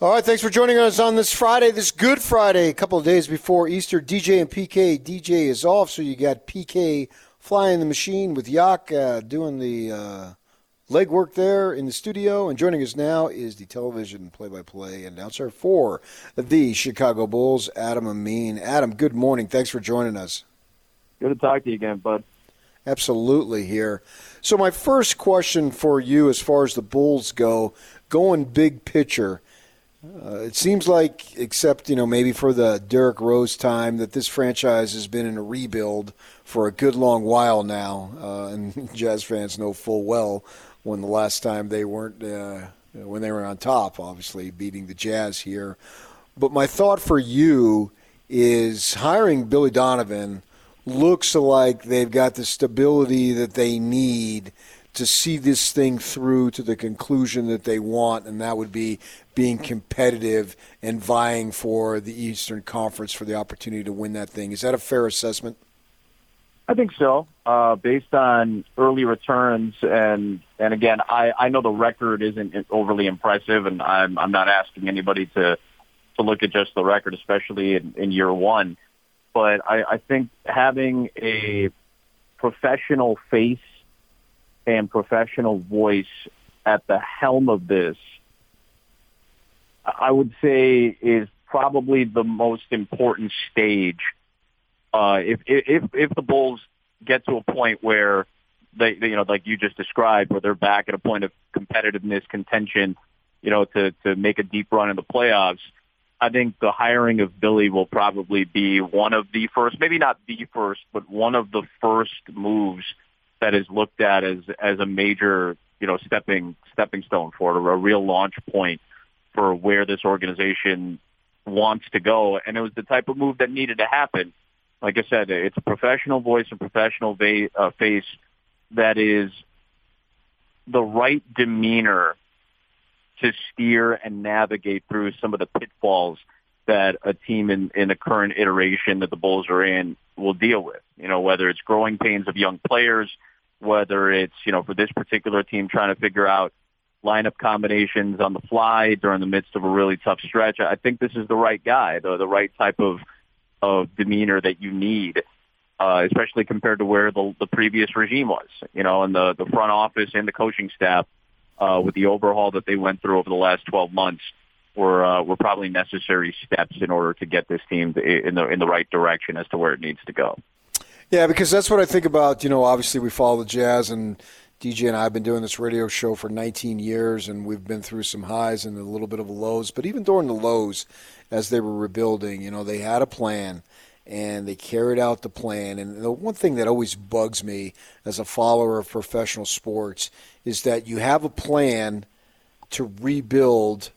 All right, thanks for joining us on this Friday, this Good Friday, a couple of days before Easter. DJ and PK. DJ is off, so you got PK flying the machine with Yak uh, doing the uh, legwork there in the studio. And joining us now is the television play-by-play announcer for the Chicago Bulls, Adam Amin. Adam, good morning. Thanks for joining us. Good to talk to you again, bud. Absolutely here. So my first question for you, as far as the Bulls go, going big picture uh, it seems like, except you know maybe for the Derrick Rose time, that this franchise has been in a rebuild for a good long while now, uh, and Jazz fans know full well when the last time they weren't uh, when they were on top, obviously beating the Jazz here. But my thought for you is hiring Billy Donovan looks like they've got the stability that they need to see this thing through to the conclusion that they want, and that would be being competitive and vying for the Eastern Conference for the opportunity to win that thing. Is that a fair assessment? I think so. Uh, based on early returns, and and again, I, I know the record isn't overly impressive, and I'm I'm not asking anybody to to look at just the record, especially in, in year one. But I, I think having a professional face and professional voice at the helm of this I would say is probably the most important stage. Uh, if, if, if the Bulls get to a point where they, you know, like you just described, where they're back at a point of competitiveness, contention, you know, to, to make a deep run in the playoffs, I think the hiring of Billy will probably be one of the first, maybe not the first, but one of the first moves that is looked at as, as a major, you know, stepping, stepping stone for it, or a real launch point for where this organization wants to go. And it was the type of move that needed to happen. Like I said, it's a professional voice and professional va- uh, face that is the right demeanor to steer and navigate through some of the pitfalls that a team in, in the current iteration that the Bulls are in will deal with. You know, whether it's growing pains of young players, whether it's, you know, for this particular team trying to figure out lineup combinations on the fly during the midst of a really tough stretch. I think this is the right guy, the, the right type of, of demeanor that you need, uh, especially compared to where the, the previous regime was, you know, and the, the front office and the coaching staff, uh, with the overhaul that they went through over the last 12 months were, uh, were probably necessary steps in order to get this team in the, in the right direction as to where it needs to go. Yeah, because that's what I think about. You know, obviously we follow the Jazz, and DJ and I have been doing this radio show for 19 years, and we've been through some highs and a little bit of lows. But even during the lows, as they were rebuilding, you know, they had a plan and they carried out the plan. And the one thing that always bugs me as a follower of professional sports is that you have a plan to rebuild,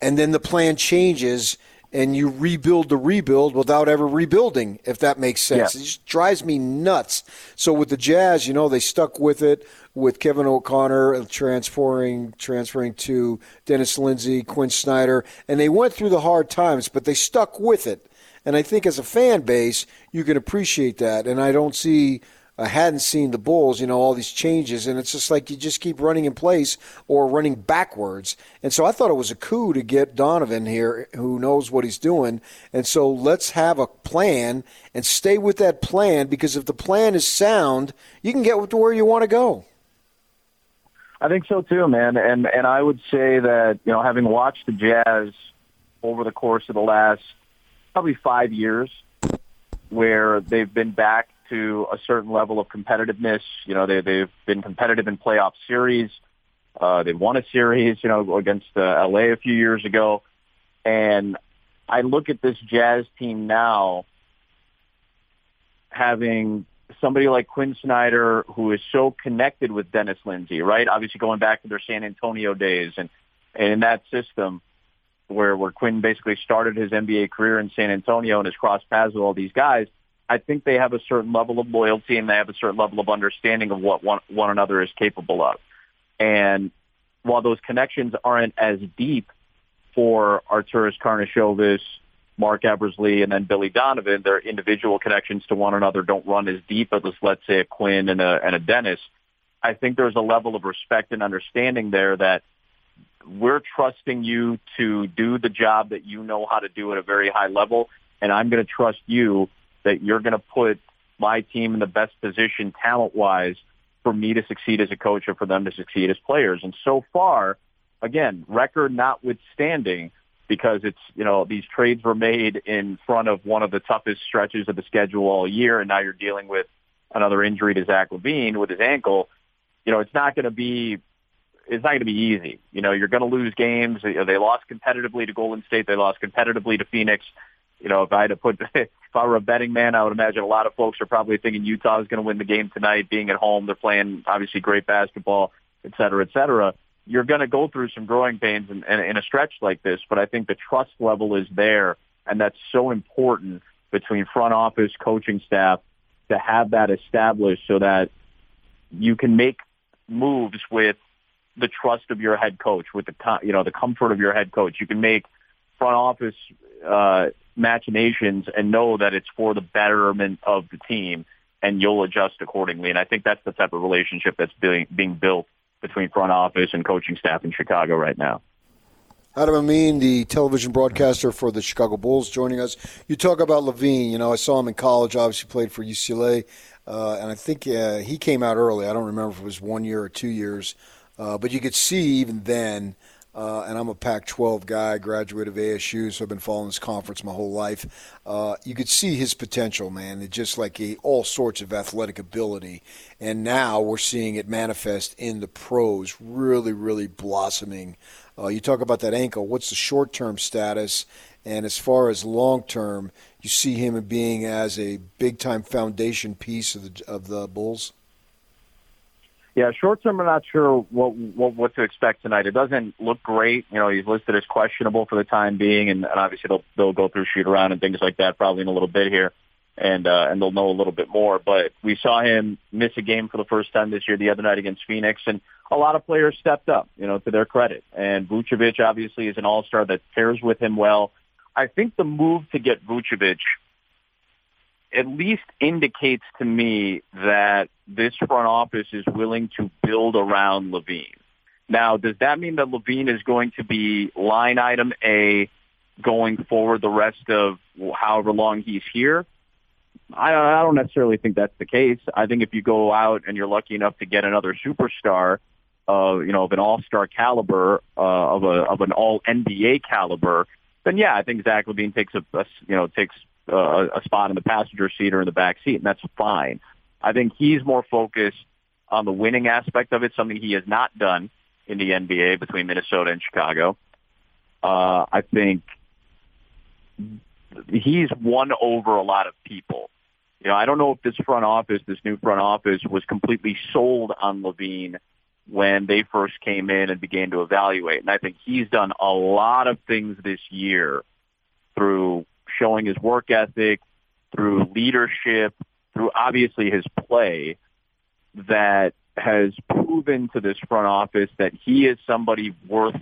and then the plan changes and you rebuild the rebuild without ever rebuilding, if that makes sense. Yeah. It just drives me nuts. So with the Jazz, you know, they stuck with it with Kevin O'Connor uh, transferring transferring to Dennis Lindsey, Quin Snyder, and they went through the hard times, but they stuck with it. And I think as a fan base, you can appreciate that. And I don't see I hadn't seen the Bulls, you know, all these changes, and it's just like you just keep running in place or running backwards. And so I thought it was a coup to get Donovan here, who knows what he's doing. And so let's have a plan and stay with that plan because if the plan is sound, you can get to where you want to go. I think so too, man. And and I would say that you know, having watched the Jazz over the course of the last probably five years, where they've been back to a certain level of competitiveness. You know, they, they've been competitive in playoff series. Uh, they won a series, you know, against uh, LA a few years ago. And I look at this Jazz team now having somebody like Quin Snyder who is so connected with Dennis Lindsey, right? Obviously going back to their San Antonio days and, and in that system where, where Quin basically started his NBA career in San Antonio and has crossed paths with all these guys. I think they have a certain level of loyalty and they have a certain level of understanding of what one, one another is capable of. And while those connections aren't as deep for Arturas Karnisovas, Marc Eversley, and then Billy Donovan, their individual connections to one another don't run as deep as, let's say, a Quin and a, and a Dennis. I think there's a level of respect and understanding there that we're trusting you to do the job that you know how to do at a very high level, and I'm going to trust you that you're going to put my team in the best position talent-wise for me to succeed as a coach and for them to succeed as players. And so far, again, record notwithstanding, because it's, you know, these trades were made in front of one of the toughest stretches of the schedule all year, and now you're dealing with another injury to Zach LaVine with his ankle. You know, it's not going to be it's not going to be easy. You know, you're going to lose games. They lost competitively to Golden State. They lost competitively to Phoenix. You know, if I had to put, if I were a betting man, I would imagine a lot of folks are probably thinking Utah is going to win the game tonight. Being at home, they're playing obviously great basketball, et cetera, et cetera. You're going to go through some growing pains in, in, in a stretch like this, but I think the trust level is there, and that's so important between front office, coaching staff, to have that established so that you can make moves with the trust of your head coach, with the you know the comfort of your head coach. You can make front office uh, machinations and know that it's for the betterment of the team, and you'll adjust accordingly. And I think that's the type of relationship that's being being built between front office and coaching staff in Chicago right now. Adam Amin, the television broadcaster for the Chicago Bulls, joining us. You talk about LaVine. You know, I saw him in college. Obviously, played for UCLA, uh, and I think uh, he came out early. I don't remember if it was one year or two years. Uh, but you could see even then, uh, and I'm a Pac 12 guy, graduate of ASU, so I've been following this conference my whole life. Uh, you could see his potential, man. It's just like all sorts of athletic ability. And now we're seeing it manifest in the pros, really, really blossoming. Uh, you talk about that ankle. What's the short term status? And as far as long term, you see him being as a big time foundation piece of the, of the Bulls? Yeah, short term, I'm not sure what, what what to expect tonight. It doesn't look great. You know, he's listed as questionable for the time being, and, and obviously they'll they'll go through shoot around and things like that probably in a little bit here, and uh, and they'll know a little bit more. But we saw him miss a game for the first time this year, the other night against Phoenix, and a lot of players stepped up. You know, to their credit, and Vucevic obviously is an all star that pairs with him well. I think the move to get Vucevic at least indicates to me that this front office is willing to build around LaVine. Now, does that mean that LaVine is going to be line item A going forward the rest of however long he's here? I, I don't necessarily think that's the case. I think if you go out and you're lucky enough to get another superstar, uh, you know, of an all-star caliber, uh, of a of an all NBA caliber, then yeah, I think Zach LaVine takes a, a you know takes uh, a spot in the passenger seat or in the back seat, and that's fine. I think he's more focused on the winning aspect of it, something he has not done in the NBA between Minnesota and Chicago. Uh, I think he's won over a lot of people. You know, I don't know if this front office, this new front office, was completely sold on LaVine when they first came in and began to evaluate. And I think he's done a lot of things this year through showing his work ethic, through leadership, through obviously his play that has proven to this front office that he is somebody worth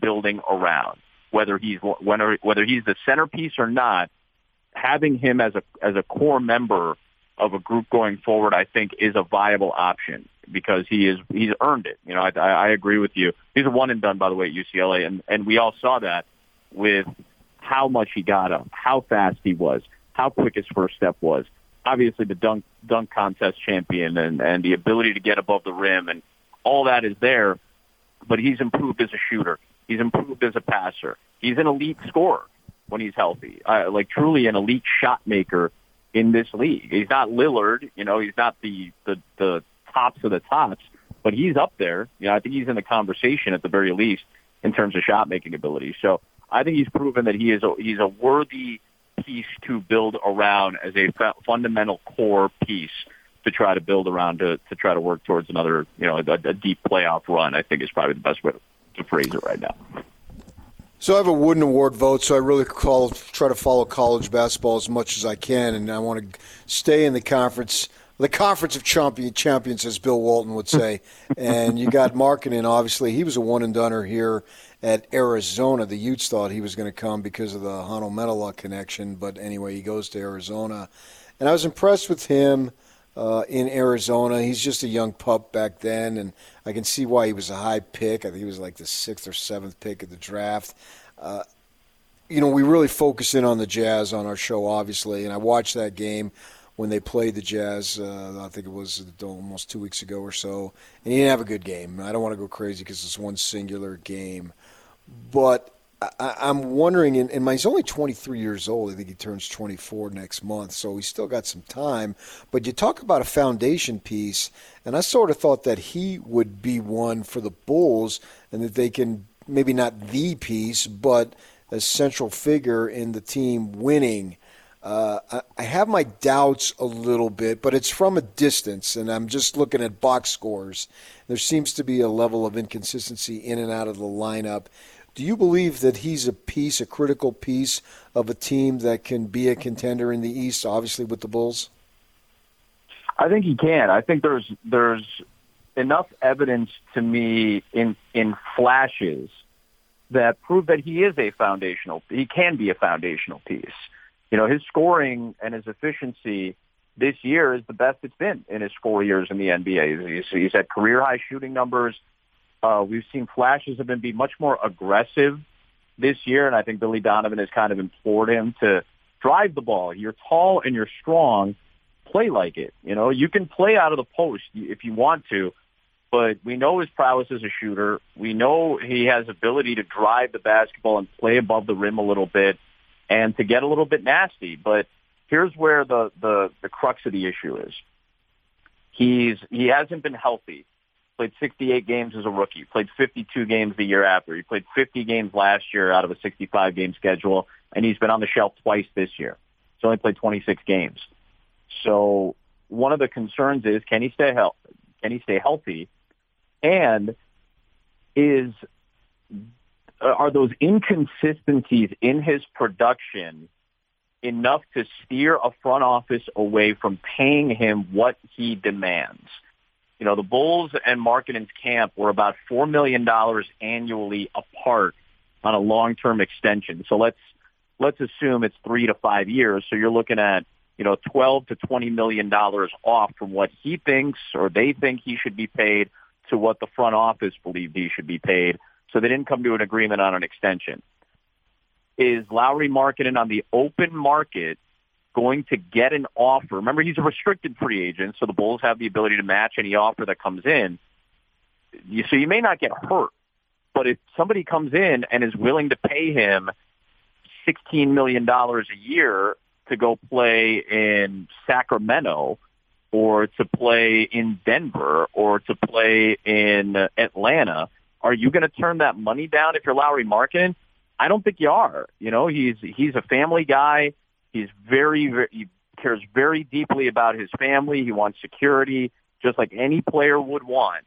building around. Whether he's whether whether he's the centerpiece or not, having him as a as a core member of a group going forward, I think, is a viable option because he is he's earned it. You know, I, I agree with you. He's a one and done, by the way, at UCLA, and and we all saw that with how much he got up, how fast he was, how quick his first step was. Obviously, the dunk dunk contest champion and and the ability to get above the rim and all that is there. But he's improved as a shooter. He's improved as a passer. He's an elite scorer when he's healthy, uh, like truly an elite shot maker in this league. He's not Lillard, you know, he's not the the the tops of the tops, but he's up there. You know, I think he's in the conversation at the very least in terms of shot making ability. So I think he's proven that he is a, he's a worthy piece to build around as a fundamental core piece to try to build around to, to try to work towards another, you know, a, a deep playoff run. I think is probably the best way to, to phrase it right now. So I have a Wooden Award vote, so I really call, try to follow college basketball as much as I can, and I want to stay in the conference, the conference of champion, champions, as Bill Walton would say. and you got Markkanen, obviously. He was a one and doneer here at Arizona. The Utes thought he was going to come because of the Hanno Möttölä connection, but anyway, he goes to Arizona. And I was impressed with him. uh, in Arizona. He's just a young pup back then, and I can see why he was a high pick. I think he was like the sixth or seventh pick of the draft. Uh, you know, we really focus in on the Jazz on our show, obviously, and I watched that game when they played the Jazz. Uh, I think it was almost two weeks ago or so, and he didn't have a good game. I don't want to go crazy because it's one singular game, but I, am wondering, and, and he's only 23 years old. I think he turns 24 next month, so he's still got some time. But you talk about a foundation piece, and I sort of thought that he would be one for the Bulls, and that they can maybe not the piece, but a central figure in the team winning. Uh, I, I have my doubts a little bit, but it's from a distance, and I'm just looking at box scores. There seems to be a level of inconsistency in and out of the lineup. Do you believe that he's a piece, a critical piece of a team that can be a contender in the East, obviously with the Bulls? I think he can. I think there's there's enough evidence to me in in flashes that prove that he is a foundational. He can be a foundational piece. You know, his scoring and his efficiency this year is the best it's been in his four years in the NBA. He's, he's had career high shooting numbers. Uh, we've seen flashes of him be much more aggressive this year, and I think Billy Donovan has kind of implored him to drive the ball. You're tall and you're strong. Play like it. You know, you can play out of the post if you want to, but we know his prowess as a shooter. We know he has ability to drive the basketball and play above the rim a little bit and to get a little bit nasty. But here's where the, the, the crux of the issue is. He's, he hasn't been healthy played 68 games as a rookie, played 52 games the year after. He played 50 games last year out of a 65 game schedule, and he's been on the shelf twice this year. He's only played 26 games. So one of the concerns is can he stay healthy? Can he stay healthy? And is are those inconsistencies in his production enough to steer a front office away from paying him what he demands? You know, the Bulls and Markkanen's camp were about $4 million annually apart on a long-term extension. So let's, let's assume it's three to five years. So you're looking at, you know, 12 to 20 million dollars off from what he thinks or they think he should be paid to what the front office believed he should be paid. So they didn't come to an agreement on an extension. Is Lauri Markkanen on the open market going to get an offer. Remember, he's a restricted free agent, so the Bulls have the ability to match any offer that comes in. You, so you may not get hurt, but if somebody comes in and is willing to pay him $16 million a year to go play in Sacramento or to play in Denver or to play in Atlanta, are you going to turn that money down if you're Lauri Markkanen? I don't think you are. You know, he's he's a family guy. He's very, very he cares very deeply about his family. He wants security, just like any player would want.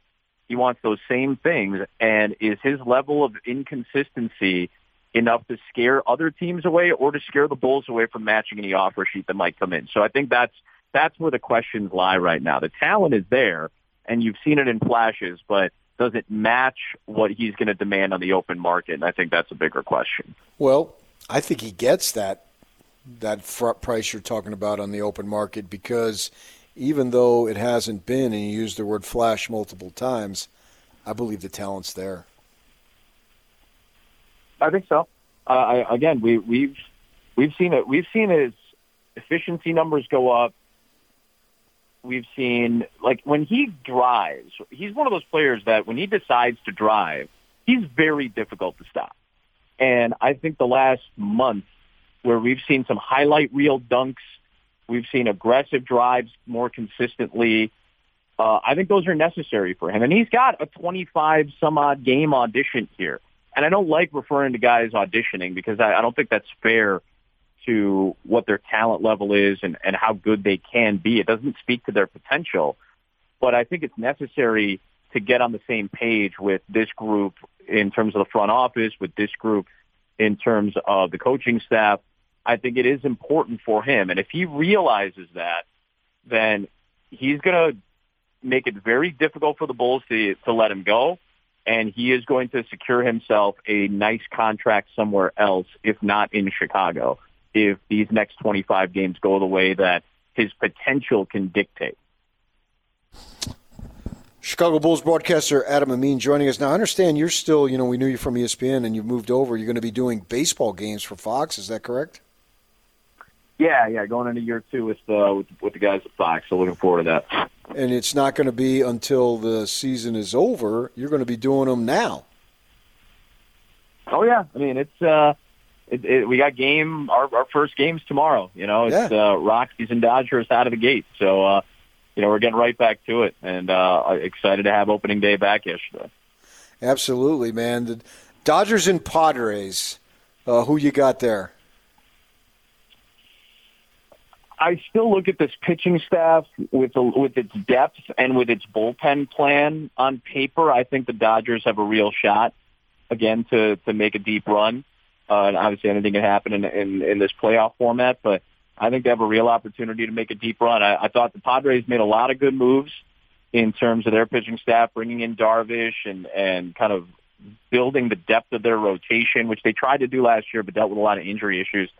He wants those same things. And is his level of inconsistency enough to scare other teams away or to scare the Bulls away from matching any offer sheet that might come in? So I think that's that's where the questions lie right now. The talent is there, and you've seen it in flashes, but does it match what he's going to demand on the open market? And I think that's a bigger question. Well, I think he gets that that price you're talking about on the open market because even though it hasn't been, and you used the word flash multiple times, I believe the talent's there. I think so. Uh, I, again, we, we've we've seen it. We've seen his efficiency numbers go up. We've seen like when he drives, he's one of those players that when he decides to drive, he's very difficult to stop. And I think the last month where we've seen some highlight reel dunks. We've seen aggressive drives more consistently. Uh, I think those are necessary for him. And he's got a 25 some odd game audition here. And I don't like referring to guys auditioning because I, I don't think that's fair to what their talent level is and, and how good they can be. It doesn't speak to their potential. But I think it's necessary to get on the same page with this group in terms of the front office, with this group in terms of the coaching staff, I think it is important for him. And if he realizes that, then he's going to make it very difficult for the Bulls to, to let him go. And he is going to secure himself a nice contract somewhere else, if not in Chicago, if these next 25 games go the way that his potential can dictate. Chicago Bulls broadcaster Adam Amin joining us now. I understand you're still, you know, we knew you from ESPN and you've moved over. You're going to be doing baseball games for Fox. Is that correct? Yeah, yeah, going into year two with uh, with, with the guys at Fox. So looking forward to that. And it's not going to be until the season is over. You're going to be doing them now. Oh yeah, I mean it's uh, it, it, we got game our, our first games tomorrow. You know, it's Yeah. uh, Rockies and Dodgers out of the gate. So uh, you know we're getting right back to it, and uh, excited to have opening day back yesterday. Absolutely, man. The Dodgers and Padres. Uh, who you got there? I still look at this pitching staff with with its depth and with its bullpen plan on paper. I think the Dodgers have a real shot again to to make a deep run. Uh, and obviously, anything can happen in, in in this playoff format, but I think they have a real opportunity to make a deep run. I, I thought the Padres made a lot of good moves in terms of their pitching staff, bringing in Darvish and and kind of building the depth of their rotation, which they tried to do last year, but dealt with a lot of injury issues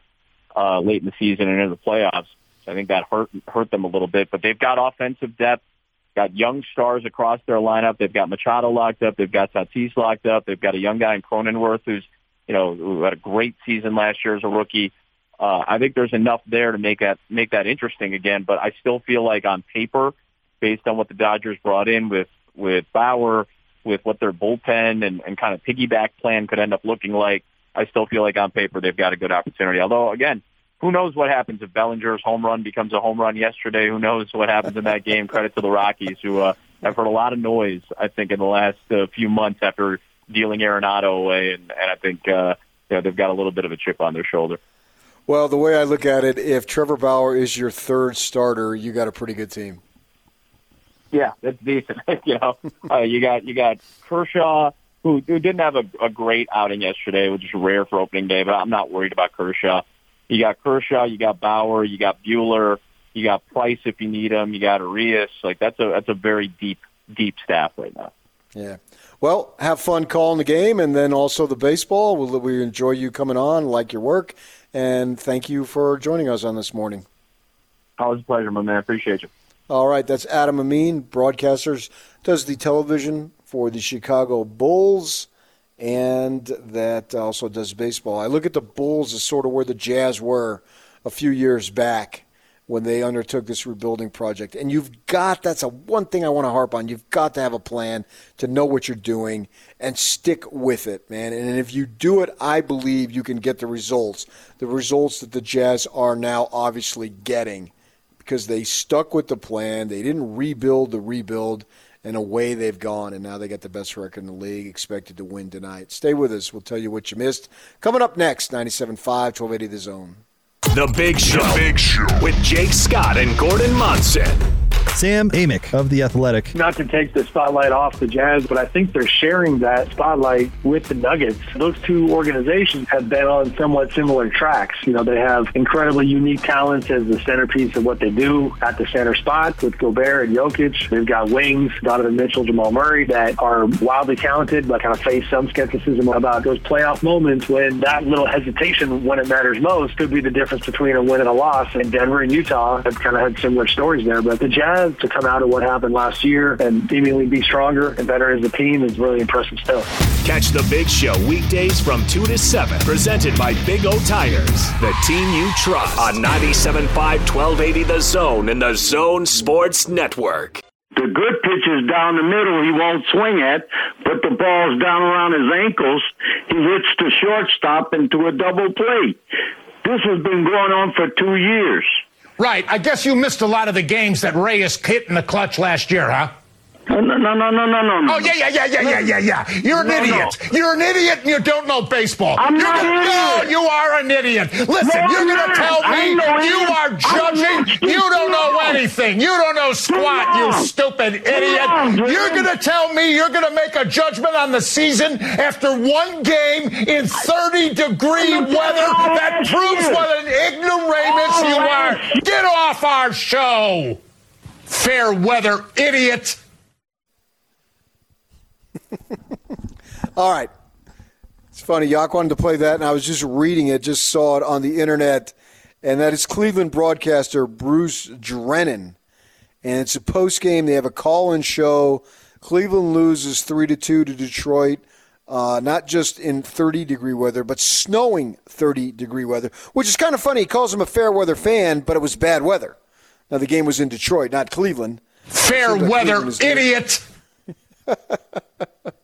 uh, late in the season and into the playoffs. So I think that hurt hurt them a little bit. But they've got offensive depth, got young stars across their lineup. They've got Machado locked up. They've got Tatis locked up. They've got a young guy in Cronenworth who's you know who had a great season last year as a rookie. Uh, I think there's enough there to make that make that interesting again. But I still feel like on paper, based on what the Dodgers brought in with with Bauer, with what their bullpen and, and kind of piggyback plan could end up looking like, I still feel like on paper they've got a good opportunity. Although again, who knows what happens if Bellinger's home run becomes a home run yesterday? Who knows what happens in that game? Credit to the Rockies, who uh, have heard a lot of noise, I think, in the last uh, few months after dealing Arenado away, and, and I think uh, you know, they've got a little bit of a chip on their shoulder. Well, the way I look at it, if Trevor Bauer is your third starter, you got a pretty good team. Yeah, that's decent. you know, uh, you got you got Kershaw, who, who didn't have a, a great outing yesterday, which is rare for opening day. But I'm not worried about Kershaw. You got Kershaw, you got Bauer, you got Buehler, you got Price if you need him, you got Urías. Like that's a that's a very deep deep staff right now. Yeah. Well, have fun calling the game and then also the baseball. We, we enjoy you coming on, like your work, and thank you for joining us on this morning. Always a pleasure, my man. Appreciate you. All right, that's Adam Amin, broadcasters, does the television for the Chicago Bulls, and that also does baseball. I look at the Bulls as sort of where the Jazz were a few years back when they undertook this rebuilding project. And you've got that's a one thing I want to harp on. You've got to have a plan to know what you're doing and stick with it, man. And if you do it, I believe you can get the results. The results that the Jazz are now obviously getting because they stuck with the plan. They didn't rebuild the rebuild, and away they've gone. And now they got the best record in the league, expected to win tonight. Stay with us. We'll tell you what you missed. Coming up next, 97.5, 1280 The Zone. The Big Show. The Big Show. With Jake Scott and Gordon Monson. Sam Amick of The Athletic. Not to take the spotlight off the Jazz, but I think they're sharing that spotlight with the Nuggets. Those two organizations have been on somewhat similar tracks. You know, they have incredibly unique talents as the centerpiece of what they do at the center spot with Gobert and Jokic. They've got wings, Donovan Mitchell, Jamal Murray, that are wildly talented, but kind of face some skepticism about those playoff moments when that little hesitation when it matters most could be the difference between a win and a loss. And Denver and Utah have kind of had similar stories there, but the Jazz to come out of what happened last year and seemingly be stronger and better as a team is really impressive still. Catch the Big Show weekdays from 2 to 7. Presented by Big O Tires, the team you trust. On 97.5 1280 The Zone and The Zone Sports Network. The good pitches down the middle he won't swing at, but the ball's down around his ankles. He hits the shortstop into a double play. This has been going on for two years. Right. I guess you missed a lot of the games that Reyes hit in the clutch last year, huh? No, no, no, no, no, no, no. Oh yeah, yeah, yeah, yeah, yeah, yeah, yeah. You're an No, no. idiot. You're an idiot, and you don't know baseball. I'm you're not an No, idiot. you are an idiot. Listen, No, you're gonna tell me you are judging. Anything. You don't know squat. You stupid idiot. wrong, You're gonna tell me you're gonna make a judgment on the season after one game in 30 degree weather that proves what an ignoramus you are. Get off our show, fair weather idiot. All right. It's funny. Yak wanted to play that, and I was just reading it, just saw it on the internet, and that is Cleveland broadcaster Bruce Drennan. and it's a post game. They have a call in show. Cleveland loses three to two to Detroit. Uh, not just in 30 degree weather, but snowing 30 degree weather, which is kind of funny. He calls him a fair weather fan, but it was bad weather. Now the game was in Detroit, not Cleveland. Fair weather idiot.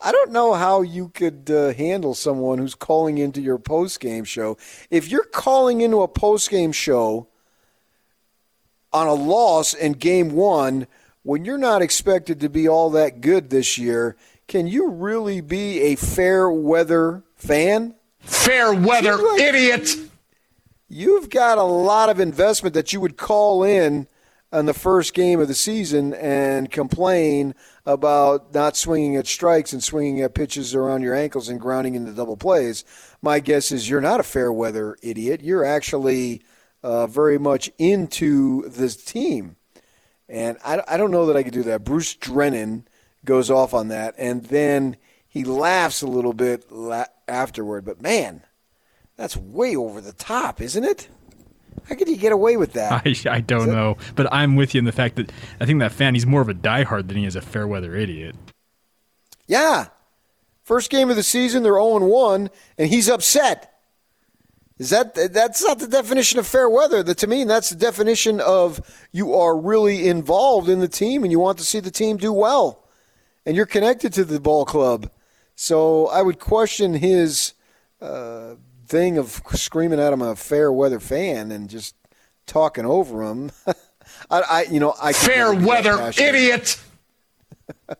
I don't know how you could uh, handle someone who's calling into your post game show. If you're calling into a post game show on a loss in game one, when you're not expected to be all that good this year, can you really be a fair weather fan? Fair weather like idiot. You've got a lot of investment that you would call in on the first game of the season and complain about not swinging at strikes and swinging at pitches around your ankles and grounding into double plays. My guess is you're not a fair weather idiot. You're actually uh, very much into this team. And I, I don't know that I could do that. Bruce Drennan goes off on that, and then he laughs a little bit la- afterward. But man, that's way over the top, isn't it? How could he get away with that? I, I don't know, but I'm with you in the fact that I think that fan he's more of a diehard than he is a fair weather idiot. Yeah, first game of the season, they're 0 1, and he's upset. Is that that's not the definition of fair weather? That to me, that's the definition of you are really involved in the team and you want to see the team do well, and you're connected to the ball club. So I would question his uh, thing of screaming at him a fair weather fan and just talking over him. I, I, you know, I fair weather idiot.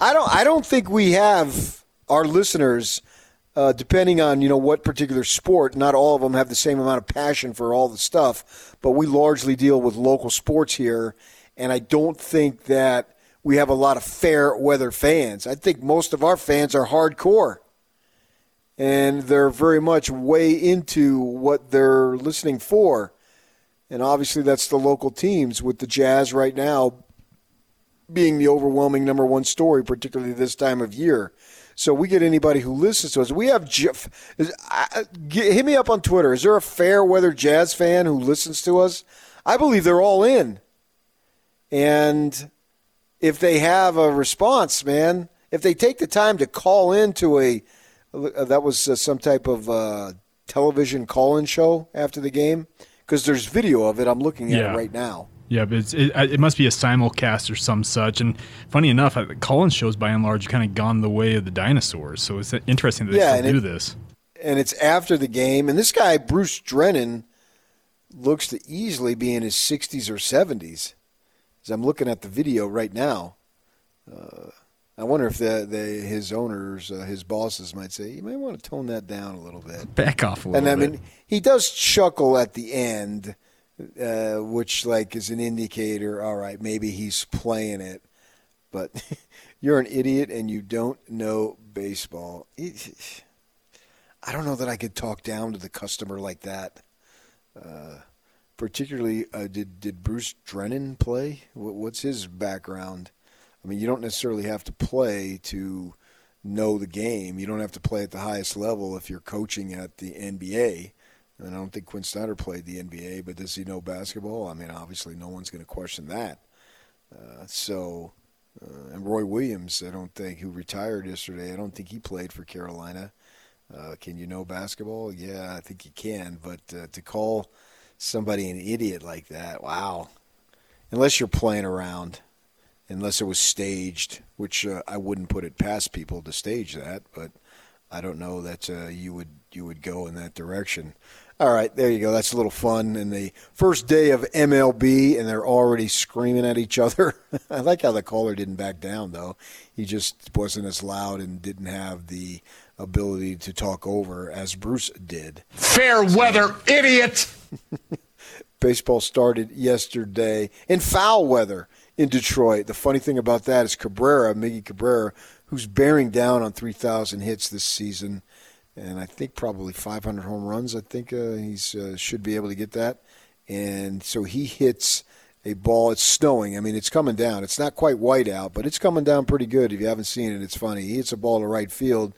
I don't. I don't think we have our listeners. Uh, depending on you know what particular sport, not all of them have the same amount of passion for all the stuff. But we largely deal with local sports here, and I don't think that we have a lot of fair weather fans. I think most of our fans are hardcore, and they're very much way into what they're listening for. And obviously, that's the local teams with the Jazz right now being the overwhelming number one story, particularly this time of year. So we get anybody who listens to us. We have Jeff. hit me up on Twitter. Is there a fair weather Jazz fan who listens to us? I believe they're all in. And if they have a response, man, if they take the time to call into a that was uh, some type of uh, television call-in show after the game because there's video of it. I'm looking at yeah. it right now. Yeah, but it, it must be a simulcast or some such. And funny enough, the call-in shows by and large kind of gone the way of the dinosaurs. So it's interesting that they yeah, still do it, this. And it's after the game. And this guy, Bruce Drennan, looks to easily be in his 60s or 70s. As I'm looking at the video right now, uh, I wonder if the, the his owners, uh, his bosses, might say you might want to tone that down a little bit, back off a little. And I mean, he does chuckle at the end uh, which like is an indicator. All right, maybe he's playing it, but you're an idiot and you don't know baseball. I don't know that I could talk down to the customer like that. Uh, particularly, uh, did did Bruce Drennan play? What's his background? I mean, you don't necessarily have to play to know the game. You don't have to play at the highest level if you're coaching at the NBA. And I don't think Quin Snyder played the NBA, but does he know basketball? I mean, obviously, no one's going to question that. Uh, so, uh, and Roy Williams, I don't think, who retired yesterday, I don't think he played for Carolina. Uh, can you know basketball? Yeah, I think you can. But uh, to call somebody an idiot like that, wow. Unless you're playing around, unless it was staged, which uh, I wouldn't put it past people to stage that, but I don't know that uh, you would you would go in that direction. All right, there you go. That's a little fun. And the first day of MLB, and they're already screaming at each other. I like how the caller didn't back down, though. He just wasn't as loud and didn't have the ability to talk over as Bruce did. Fair weather, idiot! Baseball started yesterday in foul weather in Detroit. The funny thing about that is Cabrera, Miggy Cabrera, who's bearing down on 3,000 hits this season and I think probably 500 home runs. I think uh, he's uh, should be able to get that. And so he hits a ball. It's snowing. I mean, it's coming down. It's not quite white out, but it's coming down pretty good. If you haven't seen it, it's funny. He hits a ball to right field,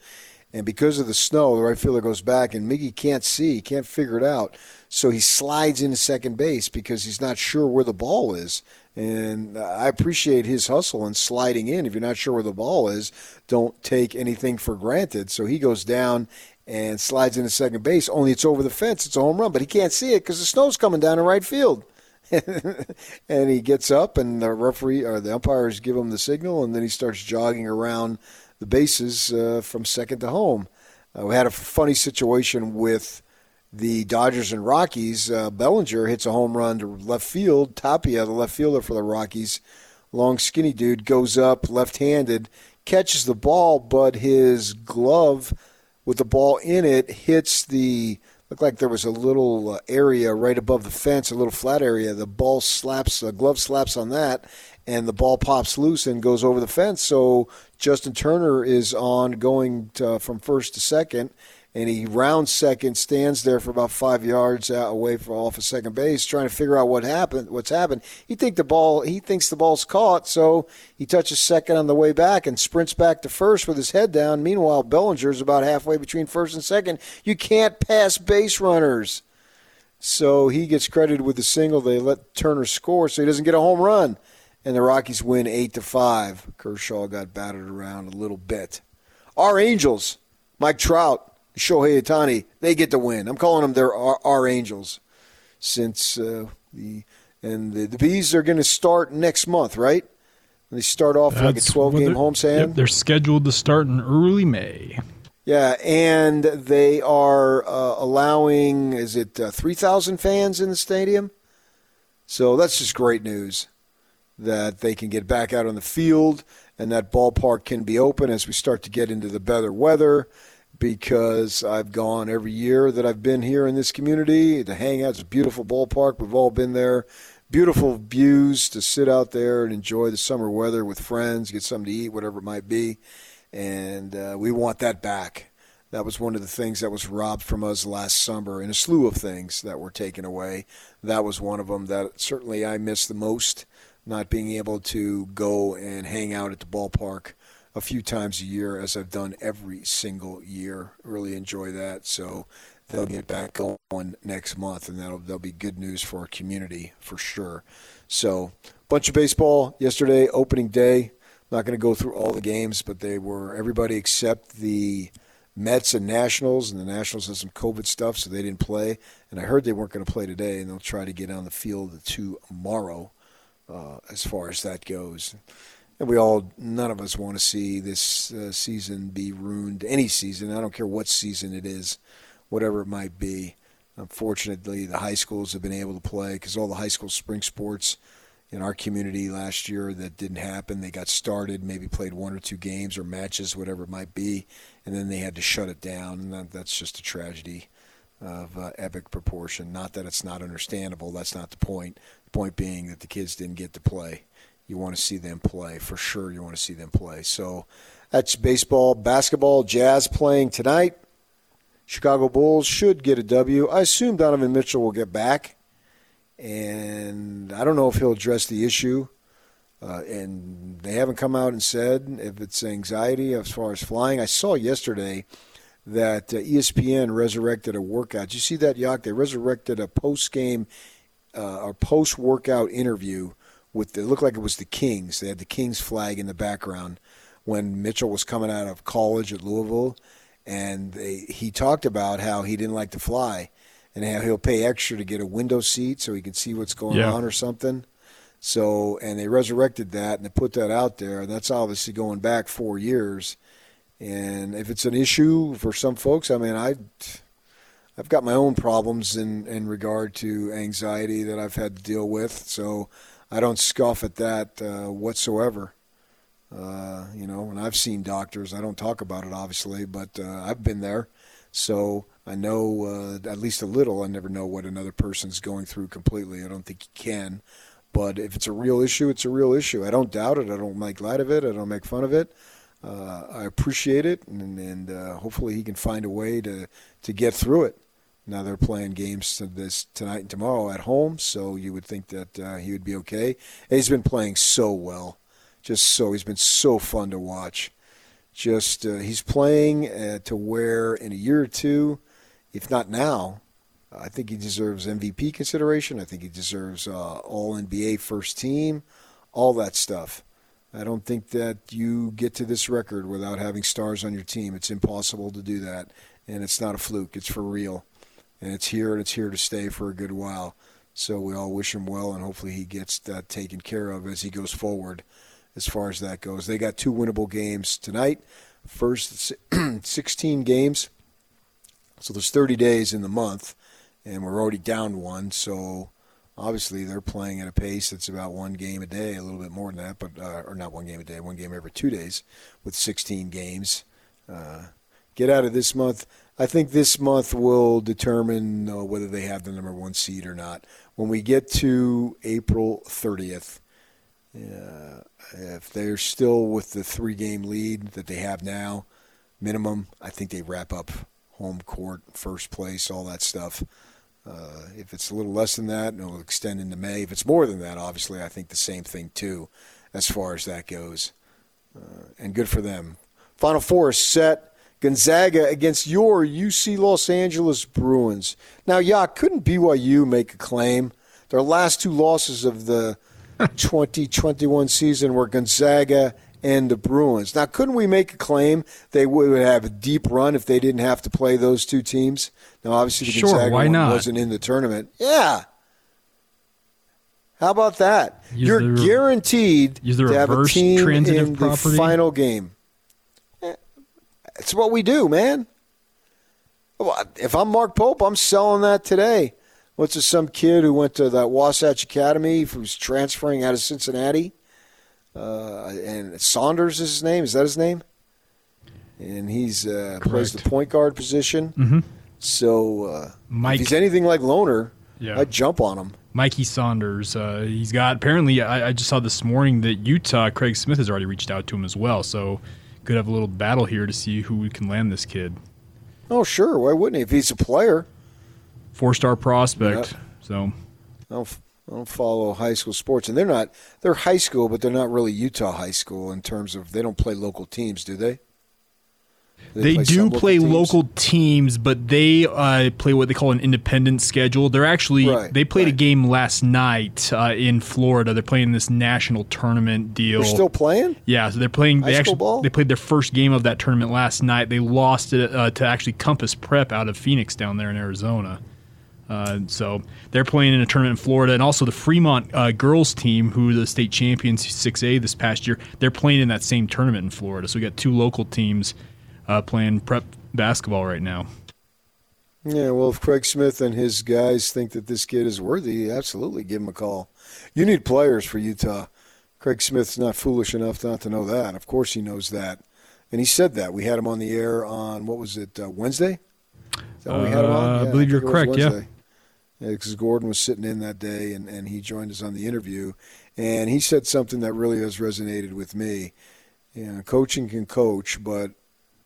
And because of the snow, the right fielder goes back, and Miggy can't see, can't figure it out. So he slides into second base because he's not sure where the ball is. And I appreciate his hustle and sliding in. If you're not sure where the ball is, don't take anything for granted. So he goes down and slides into second base, only it's over the fence. It's a home run, but he can't see it because the snow's coming down in right field. and he gets up, and the referee or the umpires give him the signal, and then he starts jogging around the bases uh, from second to home. Uh, we had a funny situation with the Dodgers and Rockies. Uh, Bellinger hits a home run to left field. Tapia, the left fielder for the Rockies, long, skinny dude, goes up left handed, catches the ball, but his glove with the ball in it hits the looked like there was a little uh, area right above the fence, a little flat area. The ball slaps, the glove slaps on that, and the ball pops loose and goes over the fence. So Justin Turner is on going to, from first to second, and he rounds second, stands there for about five yards away from off of second base, trying to figure out what happened, what's happened. He think the ball, he thinks the ball's caught, so he touches second on the way back and sprints back to first with his head down. Meanwhile, Bellinger's about halfway between first and second. You can't pass base runners, so he gets credited with the single. They let Turner score, so he doesn't get a home run, and the Rockies win eight to five. Kershaw got battered around a little bit. Our Angels, Mike Trout Shohei Ohtani, they get the win. I'm calling them their our, our Angels, since uh, the and the, the bees are going to start next month, right? And they start off That's like a 12 game home Yep, they're scheduled to start in early May. Yeah, and they are uh, allowing is it uh, 3,000 fans in the stadium? So that's just great news that they can get back out on the field and that ballpark can be open as we start to get into the better weather because I've gone every year that I've been here in this community to hang out. It's a beautiful ballpark. We've all been there. Beautiful views to sit out there and enjoy the summer weather with friends, get something to eat, whatever it might be. And uh, we want that back. That was one of the things that was robbed from us last summer, and a slew of things that were taken away. That was one of them that certainly I miss the most, not being able to go and hang out at the ballpark a few times a year, as I've done every single year. Really enjoy that. So they'll get back going next month, and that'll that'll be good news for our community for sure. So bunch of baseball yesterday, opening day. Not going to go through all the games, but they were everybody except the Mets and Nationals, and the Nationals had some COVID stuff, so they didn't play. And I heard they weren't going to play today, and they'll try to get on the field tomorrow, uh, as far as that goes. And we all none of us want to see this uh, season be ruined any season. I don't care what season it is whatever it might be. Unfortunately the high schools have been able to play because all the high school spring sports in our community last year that didn't happen they got started maybe played one or two games or matches whatever it might be and then they had to shut it down. And that, that's just a tragedy of uh, epic proportion. Not that it's not understandable that's not the point point being that the kids didn't get to play you want to see them play. For sure, you want to see them play. So that's baseball. Basketball, Jazz playing tonight. Chicago Bulls should get a W. I assume Donovan Mitchell will get back. And I don't know if he'll address the issue. Uh, and they haven't come out and said if it's anxiety as far as flying. I saw yesterday that uh, ESPN resurrected a workout. Did you see that, Yak? They resurrected a post game uh, or post workout interview with it looked like it was the Kings. They had the Kings flag in the background when Mitchell was coming out of college at Louisville, and they, he talked about how he didn't like to fly, and how he'll pay extra to get a window seat so he can see what's going yeah. on or something. So, and they resurrected that and they put that out there. And that's obviously going back four years. And if it's an issue for some folks, I mean, I, I've got my own problems in in regard to anxiety that I've had to deal with. So I don't scoff at that uh, whatsoever. Uh, you know, and I've seen doctors. I don't talk about it, obviously, but uh, I've been there, so I know uh, at least a little. I never know what another person's going through completely. I don't think you can, but if it's a real issue, it's a real issue. I don't doubt it. I don't make light of it. I don't make fun of it. Uh, I appreciate it, and, and uh, hopefully he can find a way to to get through it. Now they're playing games to this tonight and tomorrow at home, so you would think that uh, he would be okay. And he's been playing so well, just so he's been so fun to watch. just uh, he's playing uh, to where in a year or two, if not now, I think he deserves MVP consideration. I think he deserves uh, All NBA first team, all that stuff. I don't think that you get to this record without having stars on your team. It's impossible to do that, and it's not a fluke. It's for real, and it's here and it's here to stay for a good while. So we all wish him well, and hopefully he gets that taken care of as he goes forward. As far as that goes, they got two winnable games tonight. First 16 games, so there's 30 days in the month, and we're already down one. So obviously they're playing at a pace that's about one game a day, a little bit more than that, but uh, or not one game a day, one game every two days, with 16 games. Uh, get out of this month. I think this month will determine uh, whether they have the number one seed or not. When we get to April 30th, uh, if they're still with the three game lead that they have now, minimum, I think they wrap up home court, first place, all that stuff. Uh, if it's a little less than that, it'll extend into May. If it's more than that, obviously, I think the same thing too, as far as that goes. Uh, and good for them. Final four is set. Gonzaga against your UC Los Angeles Bruins. Now, yeah, couldn't BYU make a claim? Their last two losses of the 2021 season were Gonzaga and the Bruins. Now, couldn't we make a claim they would have a deep run if they didn't have to play those two teams? Now, obviously, the Sure, Gonzaga why not? wasn't in the tournament. Yeah. How about that? Use You're the- guaranteed to have a team in property? the final game. Eh, It's what we do, man. Well, If I'm Mark Pope, I'm selling that today. What's this, some kid who went to that Wasatch Academy who's transferring out of Cincinnati? Uh, and Saunders is his name. Is that his name? And he's uh, plays the point guard position. Mm-hmm. So uh, Mike- if he's anything like Lohner, Yeah. I'd jump on him. Mikey Saunders. Uh, he's got apparently. I, I just saw this morning that Utah Craig Smith has already reached out to him as well. So could have a little battle here to see who can land this kid. Oh, sure. Why wouldn't he? If he's a player, Four star prospect. Yep. So I don't, I don't follow high school sports, and they're not. They're high school, but they're not really Utah high school in terms of they don't play local teams, do they? Do they, play do play teams? local teams, but they uh, play what they call an independent schedule. They're actually Right, they played a game last night uh, in Florida. They're playing this national tournament deal. They're still playing. Yeah, so they're playing. They High actually school ball? they played their first game of that tournament last night. They lost it uh, to actually Compass Prep out of Phoenix down there in Arizona. Uh, so they're playing in a tournament in Florida, and also the Fremont uh, girls team, who were the state champions 6A this past year, they're playing in that same tournament in Florida. So we got two local teams uh, playing prep basketball right now. Yeah, well, if Craig Smith and his guys think that this kid is worthy, absolutely give him a call. You need players for Utah. Craig Smith's not foolish enough not to know that. Of course, he knows that, and he said that. We had him on the air on what was it uh, Wednesday? Is that when we had him on? Uh, I believe think you're correct, yeah. Because Gordon was sitting in that day, and, and he joined us on the interview, and he said something that really has resonated with me. You know, coaching can coach, but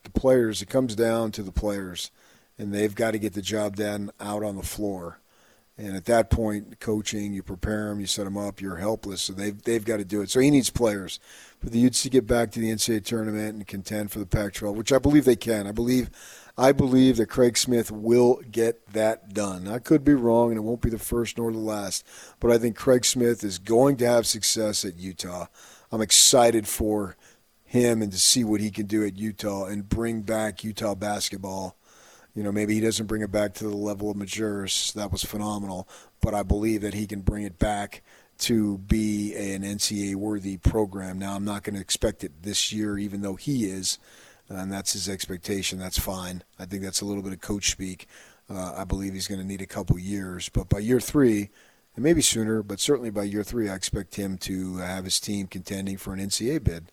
the players, it comes down to the players, and they've got to get the job done out on the floor. And at that point, coaching, you prepare them, you set them up, you're helpless, so they've they've got to do it. So he needs players for the Utes to get back to the NCAA tournament and contend for the Pac-12, which I believe they can. I believe, I believe that Craig Smith will get that done. I could be wrong, and it won't be the first nor the last, but I think Craig Smith is going to have success at Utah. I'm excited for him and to see what he can do at Utah and bring back Utah basketball. You know, maybe he doesn't bring it back to the level of Majerus. That was phenomenal. But I believe that he can bring it back to be an NCAA worthy program. Now, I'm not going to expect it this year, even though he is, and that's his expectation. That's fine. I think that's a little bit of coach speak. Uh, I believe he's going to need a couple years. But by year three, and maybe sooner, but certainly by year three, I expect him to have his team contending for an NCAA bid.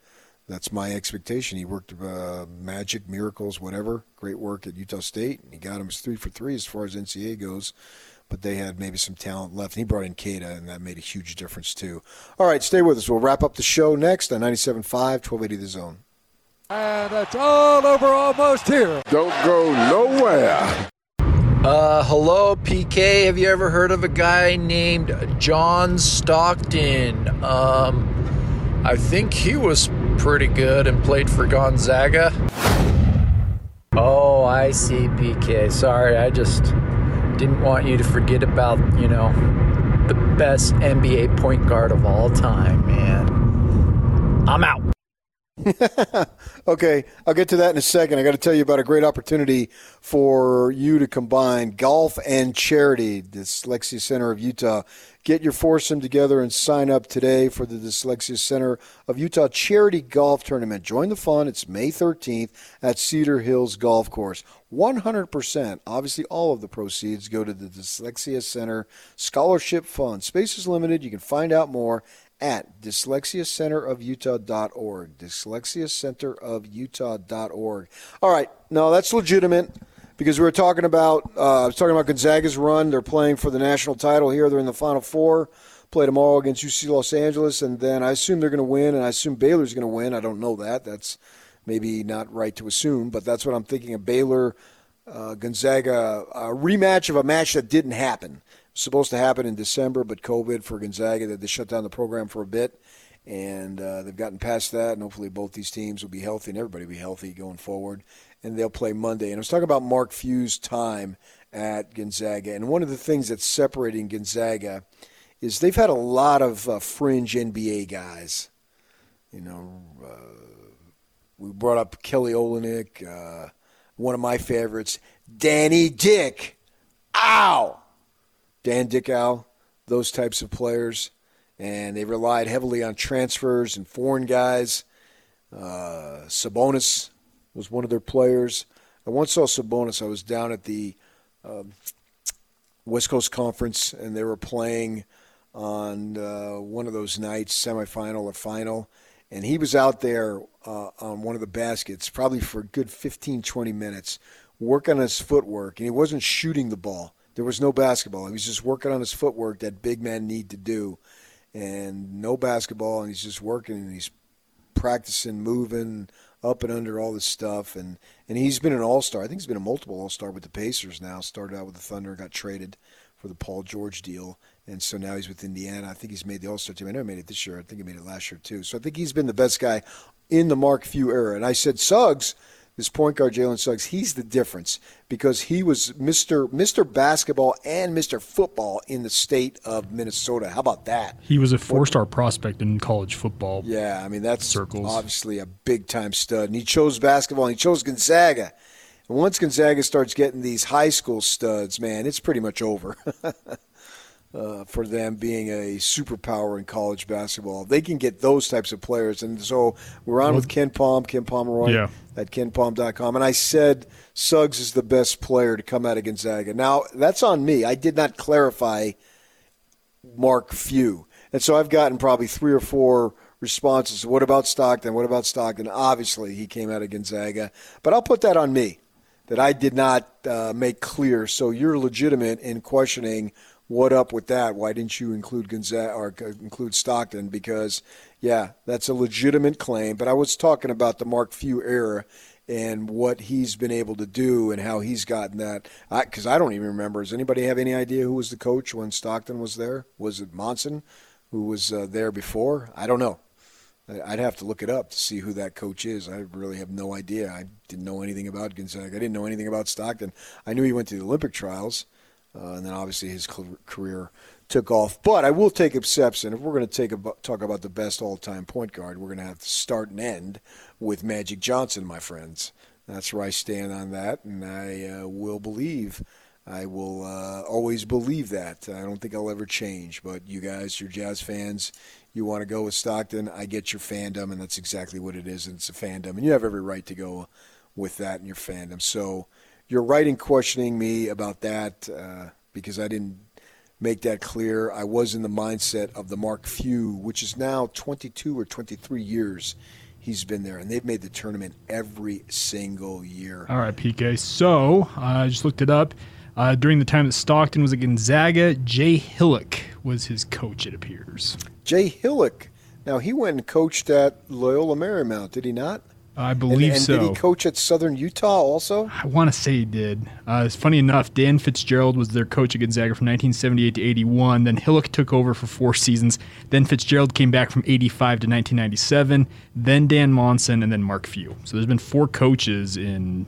That's my expectation. He worked uh, magic, miracles, whatever. Great work at Utah State. He got him three for three as far as NCAA goes. But they had maybe some talent left. And he brought in Queta, and that made a huge difference, too. All right, stay with us. We'll wrap up the show next on 97.5, 1280 The Zone. And it's all over almost here. Don't go nowhere. Uh, hello, PK. Have you ever heard of a guy named John Stockton? Um, I think he was pretty good and played for Gonzaga. Oh, I see, PK. Sorry, I just didn't want you to forget about, you know, the best NBA point guard of all time, man. I'm out. okay, I'll get to that in a second. I got to tell you about a great opportunity for you to combine golf and charity. Dyslexia Center of Utah. Get your foursome together and sign up today for the Dyslexia Center of Utah Charity Golf Tournament. Join the fun. It's May 13th at Cedar Hills Golf Course. 100%, obviously, all of the proceeds go to the Dyslexia Center Scholarship Fund. Space is limited. You can find out more at dyslexiacenterofutah.org. Dyslexiacenterofutah.org. All right, no, that's legitimate because we were talking about uh, I was talking about Gonzaga's run. They're playing for the national title here. They're in the Final Four. Play tomorrow against UC Los Angeles, and then I assume they're going to win, and I assume Baylor's going to win. I don't know that. That's maybe not right to assume, but that's what I'm thinking. A Baylor uh, Gonzaga a rematch of a match that didn't happen supposed to happen in December, but COVID for Gonzaga that they shut down the program for a bit, and uh, they've gotten past that. And hopefully, both these teams will be healthy and everybody will be healthy going forward. And they'll play Monday. And I was talking about Mark Few's time at Gonzaga, and one of the things that's separating Gonzaga is they've had a lot of uh, fringe NBA guys. You know, uh, we brought up Kelly Olynyk, uh, one of my favorites, Danny Dick. Ow! Dan Dickau, those types of players. And they relied heavily on transfers and foreign guys. Uh, Sabonis was one of their players. I once saw Sabonis. I was down at the um, West Coast Conference, and they were playing on uh, one of those nights, semifinal or final. And he was out there uh, on one of the baskets, probably for a good 15, 20 minutes, working on his footwork. And he wasn't shooting the ball. There was no basketball. He was just working on his footwork that big men need to do, and no basketball. And he's just working and he's practicing, moving up and under all this stuff. And and he's been an all star. I think he's been a multiple all star with the Pacers now. Started out with the Thunder, got traded for the Paul George deal, and so now he's with Indiana. I think he's made the All Star team. I never made it this year. I think he made it last year too. So I think he's been the best guy in the Mark Few era. And I said Suggs this point guard Jalen Suggs, he's the difference because he was Mr. Mr. Basketball and Mr. Football in the state of Minnesota. How about that? He was a four-star prospect in college football. Yeah, I mean that's circles. obviously a big-time stud, and he chose basketball. and He chose Gonzaga. And once Gonzaga starts getting these high school studs, man, it's pretty much over. uh, for them being a superpower in college basketball. They can get those types of players. And so we're on with Ken Palm, Ken Pomeroy yeah. at kenpom.com. And I said Suggs is the best player to come out of Gonzaga. Now, that's on me. I did not clarify Mark Few. And so I've gotten probably three or four responses. What about Stockton? What about Stockton? Obviously, he came out of Gonzaga. But I'll put that on me that I did not uh, make clear. So you're legitimate in questioning – what up with that? Why didn't you include Gonzaga or include Stockton? Because yeah, that's a legitimate claim. But I was talking about the Mark Few era and what he's been able to do and how he's gotten that. Because I, I, don't even remember. Does anybody have any idea who was the coach when Stockton was there? Was it Monson, who was uh, there before? I don't know. I'd have to look it up to see who that coach is. I really have no idea. I didn't know anything about Gonzaga. I didn't know anything about Stockton. I knew he went to the Olympic trials uh, and then obviously his career took off. But I will take exception. If we're going to take a, talk about the best all time point guard, we're going to have to start and end with Magic Johnson, my friends. That's where I stand on that, and I uh, will believe. I will uh, always believe that. I don't think I'll ever change. But you guys, you're Jazz fans. You want to go with Stockton. I get your fandom, and that's exactly what it is. And it's a fandom, and you have every right to go with that in your fandom. So you're right in questioning me about that uh, because I didn't make that clear. I was in the mindset of the Mark Few, which is now 22 or 23 years he's been there, and they've made the tournament every single year. All right, PK. So I just looked it up. Uh, during the time that Stockton was at Gonzaga, Jay Hillock was his coach, it appears. Jay Hillock. Now, he went and coached at Loyola Marymount, did he not? I believe and, and so. Did he coach at Southern Utah also? I want to say he did. Uh, it's funny enough, Dan Fitzgerald was their coach at Gonzaga from 1978 to 81. Then Hillock took over for four seasons. Then Fitzgerald came back from 85 to 1997. Then Dan Monson, and then Mark Few. So there's been four coaches in,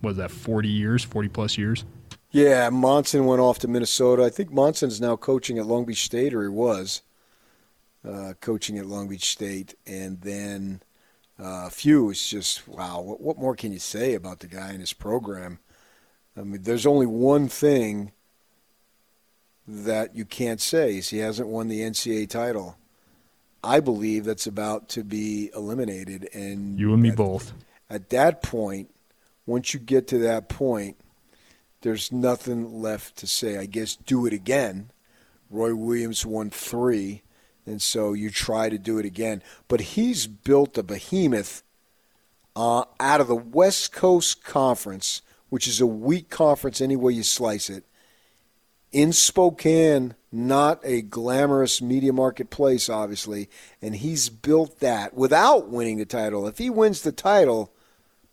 what is that, 40 years, 40 plus years? Yeah, Monson went off to Minnesota. I think Monson's now coaching at Long Beach State, or he was uh, coaching at Long Beach State. And then uh, Few is just wow. What, what more can you say about the guy and his program? I mean, there's only one thing that you can't say is he hasn't won the NCAA title. I believe that's about to be eliminated, and you and me at, both. At that point, once you get to that point, there's nothing left to say. I guess do it again. Roy Williams won three and so you try to do it again. But he's built a behemoth uh, out of the West Coast Conference, which is a weak conference any way you slice it. In Spokane, not a glamorous media marketplace, obviously, and he's built that without winning the title. If he wins the title,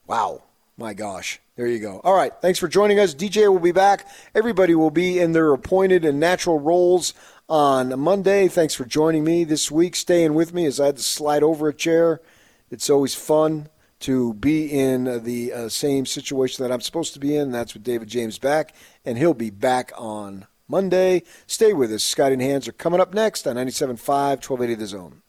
wow, my gosh. There you go. All right. Thanks for joining us. DJ will be back. Everybody will be in their appointed and natural roles on Monday. Thanks for joining me this week, staying with me as I had to slide over a chair. It's always fun to be in the uh, same situation that I'm supposed to be in. That's with David James back, and he'll be back on Monday. Stay with us. Scotty and Hans are coming up next on 97.5, 1280 The Zone.